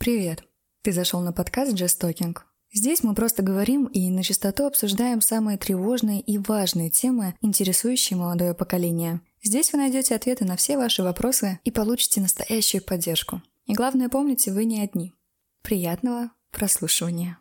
Привет! Ты зашел на подкаст Just Talking. Здесь мы просто говорим и на чистоту обсуждаем самые тревожные и важные темы, интересующие молодое поколение. Здесь вы найдете ответы на все ваши вопросы и получите настоящую поддержку. И главное, помните, вы не одни. Приятного прослушивания.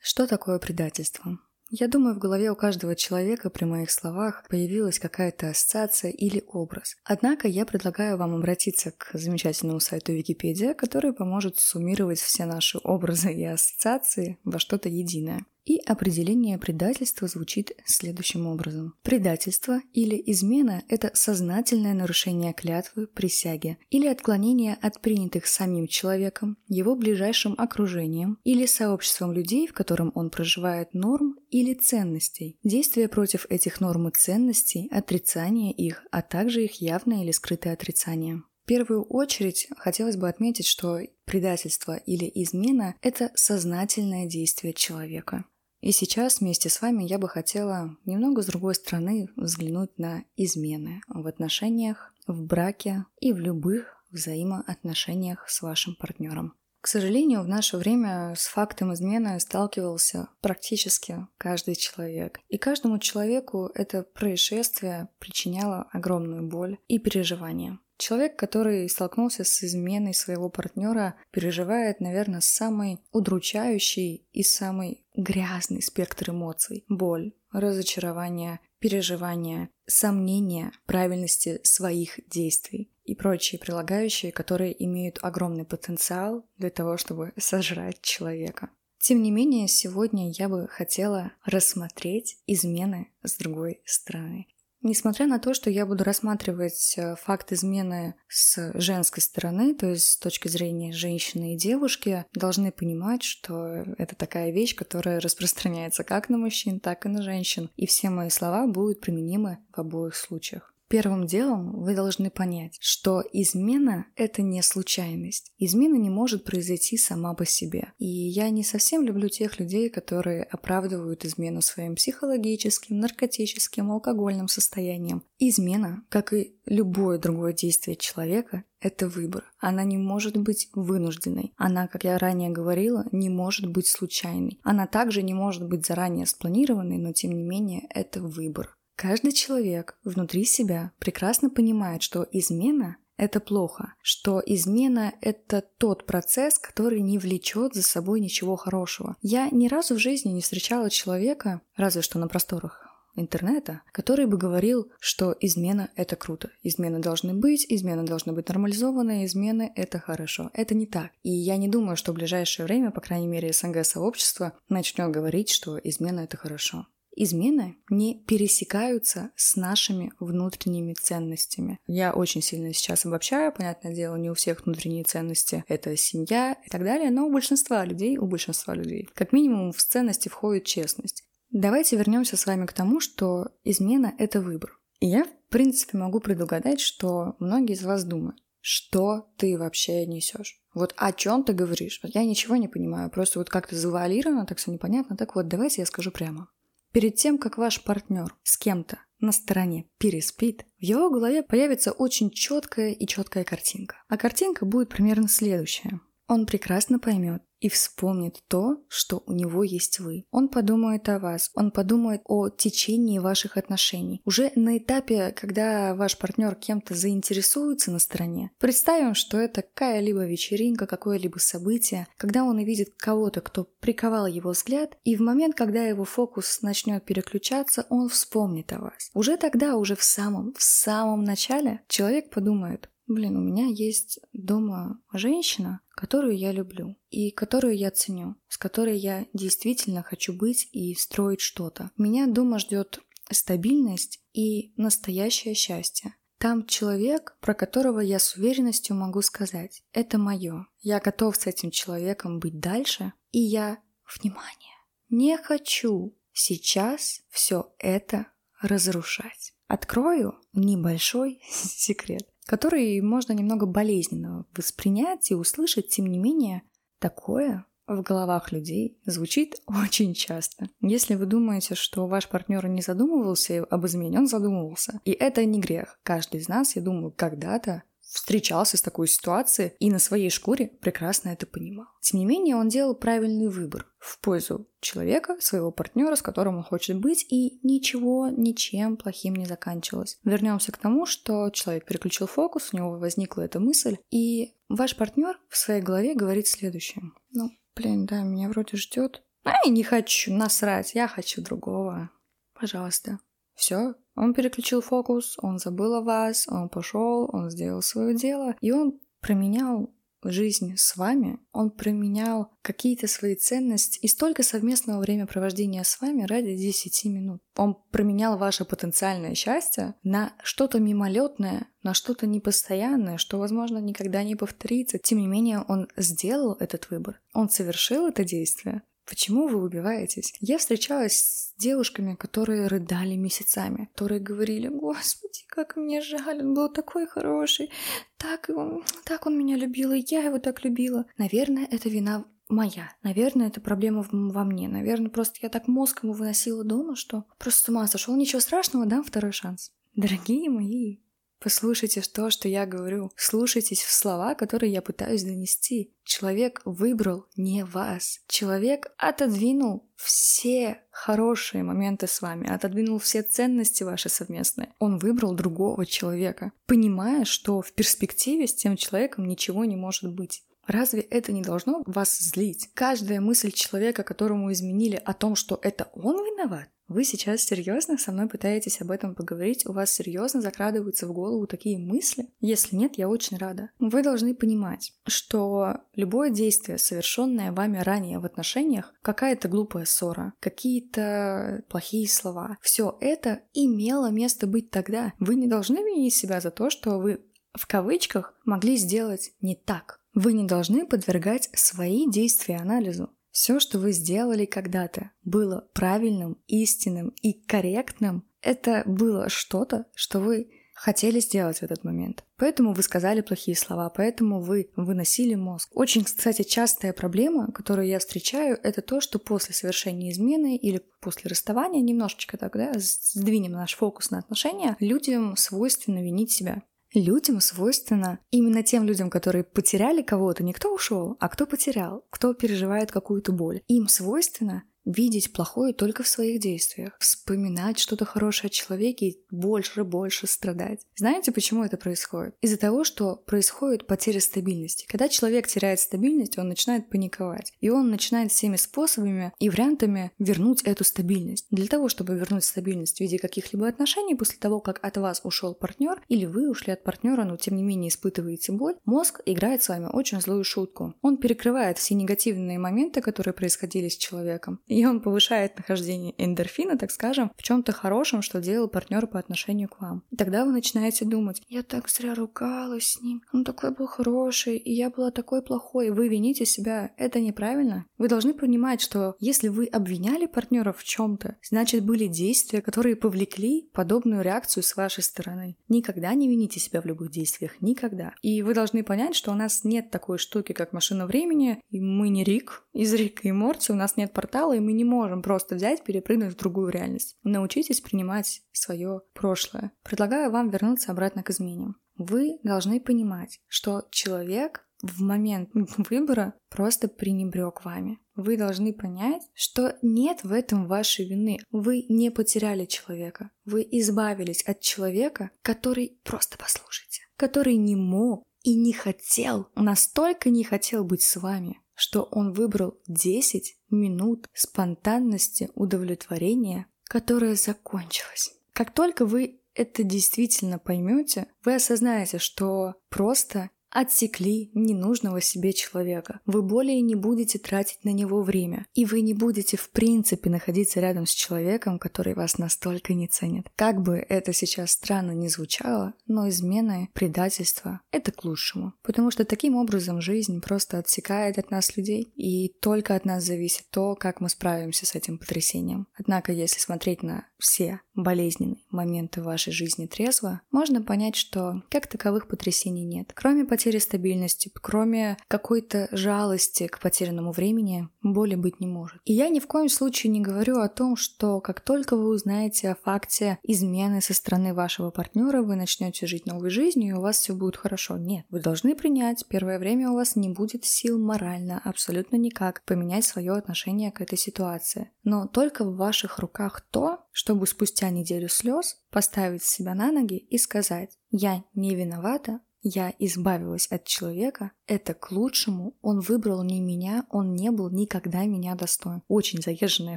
Что такое предательство? Я думаю, в голове у каждого человека при моих словах появилась какая-то ассоциация или образ. Однако я предлагаю вам обратиться к замечательному сайту Википедия, который поможет суммировать все наши образы и ассоциации во что-то единое. И определение предательства звучит следующим образом. Предательство или измена – это сознательное нарушение клятвы, присяги или отклонение от принятых самим человеком, его ближайшим окружением или сообществом людей, в котором он проживает норм или ценностей, действие против этих норм и ценностей, отрицание их, а также их явное или скрытое отрицание. В первую очередь хотелось бы отметить, что предательство или измена – это сознательное действие человека. И сейчас вместе с вами я бы хотела немного с другой стороны взглянуть на измены в отношениях, в браке и в любых взаимоотношениях с вашим партнером. К сожалению, в наше время с фактом измены сталкивался практически каждый человек. И каждому человеку это происшествие причиняло огромную боль и переживания. Человек, который столкнулся с изменой своего партнера, переживает, наверное, самый удручающий и самый грязный спектр эмоций. Боль, разочарование, переживания, сомнения правильности своих действий и прочие прилагающие, которые имеют огромный потенциал для того, чтобы сожрать человека. Тем не менее, сегодня я бы хотела рассмотреть измены с другой стороны. Несмотря на то, что я буду рассматривать э, факт измены с женской стороны, то есть с точки зрения женщины и девушки, должны понимать, что это такая вещь, которая распространяется как на мужчин, так и на женщин, и все мои слова будут применимы в обоих случаях. Первым делом вы должны понять, что измена – это не случайность. Измена не может произойти сама по себе. И я не совсем люблю тех людей, которые оправдывают измену своим психологическим, наркотическим, алкогольным состоянием. Измена, как и любое другое действие человека, это выбор. Она не может быть вынужденной. Она, как я ранее говорила, не может быть случайной. Она также не может быть заранее спланированной, но тем не менее это выбор. Каждый человек внутри себя прекрасно понимает, что измена – это плохо, что измена – это тот процесс, который не влечет за собой ничего хорошего. Я ни разу в жизни не встречала человека, разве что на просторах интернета, который бы говорил, что измена – это круто, измены должны быть, измены должны быть нормализованы, измены – это хорошо. Это не так. И я не думаю, что в ближайшее время, по крайней мере, СНГ-сообщество начнет говорить, что измена – это хорошо измены не пересекаются с нашими внутренними ценностями. Я очень сильно сейчас обобщаю, понятное дело, не у всех внутренние ценности — это семья и так далее, но у большинства людей, у большинства людей, как минимум в ценности входит честность. Давайте вернемся с вами к тому, что измена — это выбор. И я, в принципе, могу предугадать, что многие из вас думают, что ты вообще несешь? Вот о чем ты говоришь? Я ничего не понимаю, просто вот как-то завуалировано, так все непонятно. Так вот, давайте я скажу прямо. Перед тем, как ваш партнер с кем-то на стороне переспит, в его голове появится очень четкая и четкая картинка. А картинка будет примерно следующая. Он прекрасно поймет, и вспомнит то, что у него есть вы. Он подумает о вас, он подумает о течении ваших отношений. Уже на этапе, когда ваш партнер кем-то заинтересуется на стороне, представим, что это какая-либо вечеринка, какое-либо событие, когда он увидит кого-то, кто приковал его взгляд, и в момент, когда его фокус начнет переключаться, он вспомнит о вас. Уже тогда, уже в самом, в самом начале человек подумает, блин, у меня есть дома женщина, которую я люблю и которую я ценю, с которой я действительно хочу быть и строить что-то. Меня дома ждет стабильность и настоящее счастье. Там человек, про которого я с уверенностью могу сказать, это мое. Я готов с этим человеком быть дальше, и я, внимание, не хочу сейчас все это разрушать. Открою небольшой секрет который можно немного болезненно воспринять и услышать, тем не менее, такое в головах людей звучит очень часто. Если вы думаете, что ваш партнер не задумывался об измене, он задумывался. И это не грех. Каждый из нас, я думаю, когда-то встречался с такой ситуацией и на своей шкуре прекрасно это понимал. Тем не менее, он делал правильный выбор в пользу человека, своего партнера, с которым он хочет быть, и ничего ничем плохим не заканчивалось. Вернемся к тому, что человек переключил фокус, у него возникла эта мысль, и ваш партнер в своей голове говорит следующее. Ну, блин, да, меня вроде ждет. А я не хочу, насрать, я хочу другого. Пожалуйста. Все, он переключил фокус, он забыл о вас, он пошел, он сделал свое дело, и он променял жизнь с вами, он променял какие-то свои ценности и столько совместного времяпровождения с вами ради 10 минут. Он променял ваше потенциальное счастье на что-то мимолетное, на что-то непостоянное, что, возможно, никогда не повторится. Тем не менее, он сделал этот выбор. Он совершил это действие. Почему вы убиваетесь? Я встречалась с девушками, которые рыдали месяцами, которые говорили, господи, как мне жаль, он был такой хороший, так он, так он меня любил, и я его так любила. Наверное, это вина моя. Наверное, это проблема во мне. Наверное, просто я так мозг ему выносила дома, что просто с ума сошел. Ничего страшного, дам второй шанс. Дорогие мои, Послушайте то, что я говорю. Слушайтесь в слова, которые я пытаюсь донести. Человек выбрал не вас. Человек отодвинул все хорошие моменты с вами, отодвинул все ценности ваши совместные. Он выбрал другого человека, понимая, что в перспективе с тем человеком ничего не может быть. Разве это не должно вас злить? Каждая мысль человека, которому изменили о том, что это он виноват, вы сейчас серьезно со мной пытаетесь об этом поговорить? У вас серьезно закрадываются в голову такие мысли? Если нет, я очень рада. Вы должны понимать, что любое действие, совершенное вами ранее в отношениях, какая-то глупая ссора, какие-то плохие слова, все это имело место быть тогда. Вы не должны винить себя за то, что вы в кавычках могли сделать не так. Вы не должны подвергать свои действия анализу. Все, что вы сделали когда-то, было правильным, истинным и корректным. Это было что-то, что вы хотели сделать в этот момент. Поэтому вы сказали плохие слова, поэтому вы выносили мозг. Очень, кстати, частая проблема, которую я встречаю, это то, что после совершения измены или после расставания, немножечко тогда сдвинем наш фокус на отношения, людям свойственно винить себя. Людям свойственно, именно тем людям, которые потеряли кого-то, не кто ушел, а кто потерял, кто переживает какую-то боль. Им свойственно видеть плохое только в своих действиях, вспоминать что-то хорошее о человеке и больше больше страдать. Знаете, почему это происходит? Из-за того, что происходит потеря стабильности. Когда человек теряет стабильность, он начинает паниковать. И он начинает всеми способами и вариантами вернуть эту стабильность. Для того, чтобы вернуть стабильность в виде каких-либо отношений после того, как от вас ушел партнер, или вы ушли от партнера, но тем не менее испытываете боль, мозг играет с вами очень злую шутку. Он перекрывает все негативные моменты, которые происходили с человеком, и он повышает нахождение эндорфина, так скажем, в чем-то хорошем, что делал партнер по отношению к вам. И тогда вы начинаете думать, я так зря ругалась с ним, он такой был хороший, и я была такой плохой, вы вините себя, это неправильно. Вы должны понимать, что если вы обвиняли партнера в чем-то, значит были действия, которые повлекли подобную реакцию с вашей стороны. Никогда не вините себя в любых действиях, никогда. И вы должны понять, что у нас нет такой штуки, как машина времени, и мы не Рик из Рика и Морти, у нас нет портала, и мы не можем просто взять, перепрыгнуть в другую реальность. Научитесь принимать свое прошлое. Предлагаю вам вернуться обратно к изменам. Вы должны понимать, что человек в момент выбора просто пренебрег вами. Вы должны понять, что нет в этом вашей вины. Вы не потеряли человека. Вы избавились от человека, который, просто послушайте, который не мог и не хотел, настолько не хотел быть с вами, что он выбрал 10 минут спонтанности удовлетворения, которое закончилось. Как только вы это действительно поймете, вы осознаете, что просто отсекли ненужного себе человека. Вы более не будете тратить на него время. И вы не будете в принципе находиться рядом с человеком, который вас настолько не ценит. Как бы это сейчас странно не звучало, но измены, предательство — это к лучшему. Потому что таким образом жизнь просто отсекает от нас людей, и только от нас зависит то, как мы справимся с этим потрясением. Однако, если смотреть на все болезненные моменты вашей жизни трезво, можно понять, что как таковых потрясений нет. Кроме потери стабильности, кроме какой-то жалости к потерянному времени, боли быть не может. И я ни в коем случае не говорю о том, что как только вы узнаете о факте измены со стороны вашего партнера, вы начнете жить новой жизнью, и у вас все будет хорошо. Нет, вы должны принять, первое время у вас не будет сил морально, абсолютно никак поменять свое отношение к этой ситуации. Но только в ваших руках то, чтобы спустя неделю слез поставить себя на ноги и сказать «Я не виновата, я избавилась от человека, это к лучшему, он выбрал не меня, он не был никогда меня достоин. Очень заезженная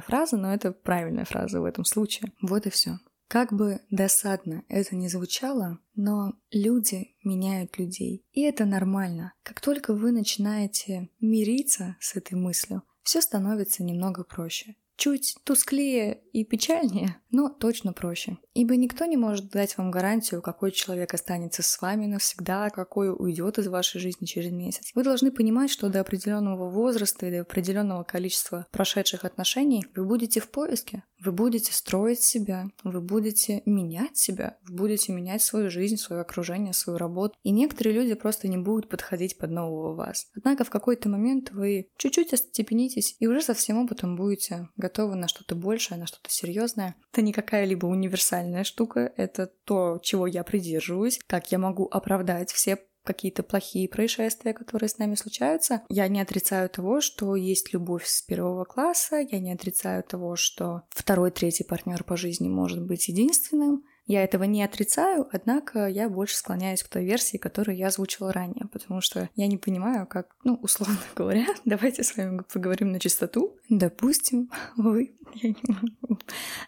фраза, но это правильная фраза в этом случае. Вот и все. Как бы досадно это ни звучало, но люди меняют людей. И это нормально. Как только вы начинаете мириться с этой мыслью, все становится немного проще. Чуть тусклее и печальнее, но точно проще. Ибо никто не может дать вам гарантию, какой человек останется с вами навсегда, какой уйдет из вашей жизни через месяц. Вы должны понимать, что до определенного возраста и до определенного количества прошедших отношений вы будете в поиске. Вы будете строить себя, вы будете менять себя, вы будете менять свою жизнь, свое окружение, свою работу. И некоторые люди просто не будут подходить под нового вас. Однако в какой-то момент вы чуть-чуть остепенитесь и уже со всем опытом будете готовы на что-то большее, на что-то серьезное. Это не какая-либо универсальная штука, это то, чего я придерживаюсь, как я могу оправдать все какие-то плохие происшествия, которые с нами случаются. Я не отрицаю того, что есть любовь с первого класса, я не отрицаю того, что второй, третий партнер по жизни может быть единственным. Я этого не отрицаю, однако я больше склоняюсь к той версии, которую я озвучила ранее, потому что я не понимаю, как, ну, условно говоря, давайте с вами поговорим на чистоту. Допустим, вы...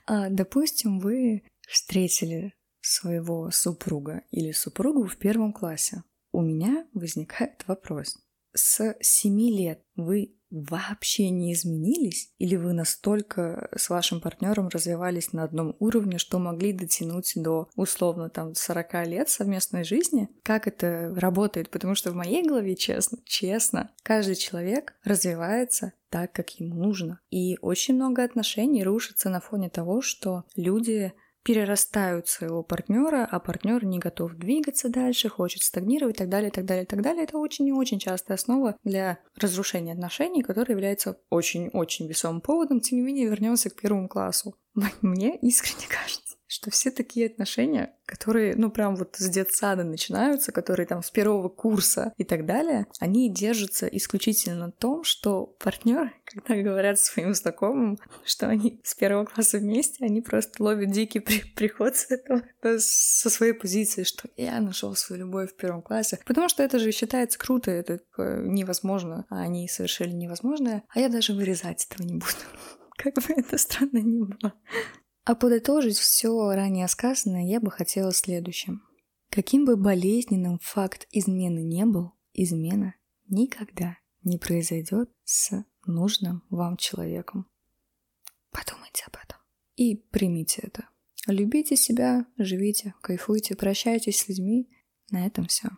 А, допустим, вы встретили своего супруга или супругу в первом классе у меня возникает вопрос. С 7 лет вы вообще не изменились? Или вы настолько с вашим партнером развивались на одном уровне, что могли дотянуть до условно там 40 лет совместной жизни? Как это работает? Потому что в моей голове, честно, честно, каждый человек развивается так, как ему нужно. И очень много отношений рушится на фоне того, что люди перерастают своего партнера, а партнер не готов двигаться дальше, хочет стагнировать и так далее, и так далее, и так далее. Это очень и очень частая основа для разрушения отношений, которая является очень-очень весомым поводом. Тем не менее, вернемся к первому классу. Мне искренне кажется, что все такие отношения, которые, ну, прям вот с детсада начинаются, которые там с первого курса и так далее, они держатся исключительно на том, что партнер, когда говорят своим знакомым, что они с первого класса вместе, они просто ловят дикий при приход с этого, со своей позиции, что я нашел свою любовь в первом классе. Потому что это же считается круто, это типа, невозможно, а они совершили невозможное, а я даже вырезать этого не буду. Как бы это странно ни было. А подытожить все ранее сказанное я бы хотела следующим. Каким бы болезненным факт измены не был, измена никогда не произойдет с нужным вам человеком. Подумайте об этом и примите это. Любите себя, живите, кайфуйте, прощайтесь с людьми. На этом все.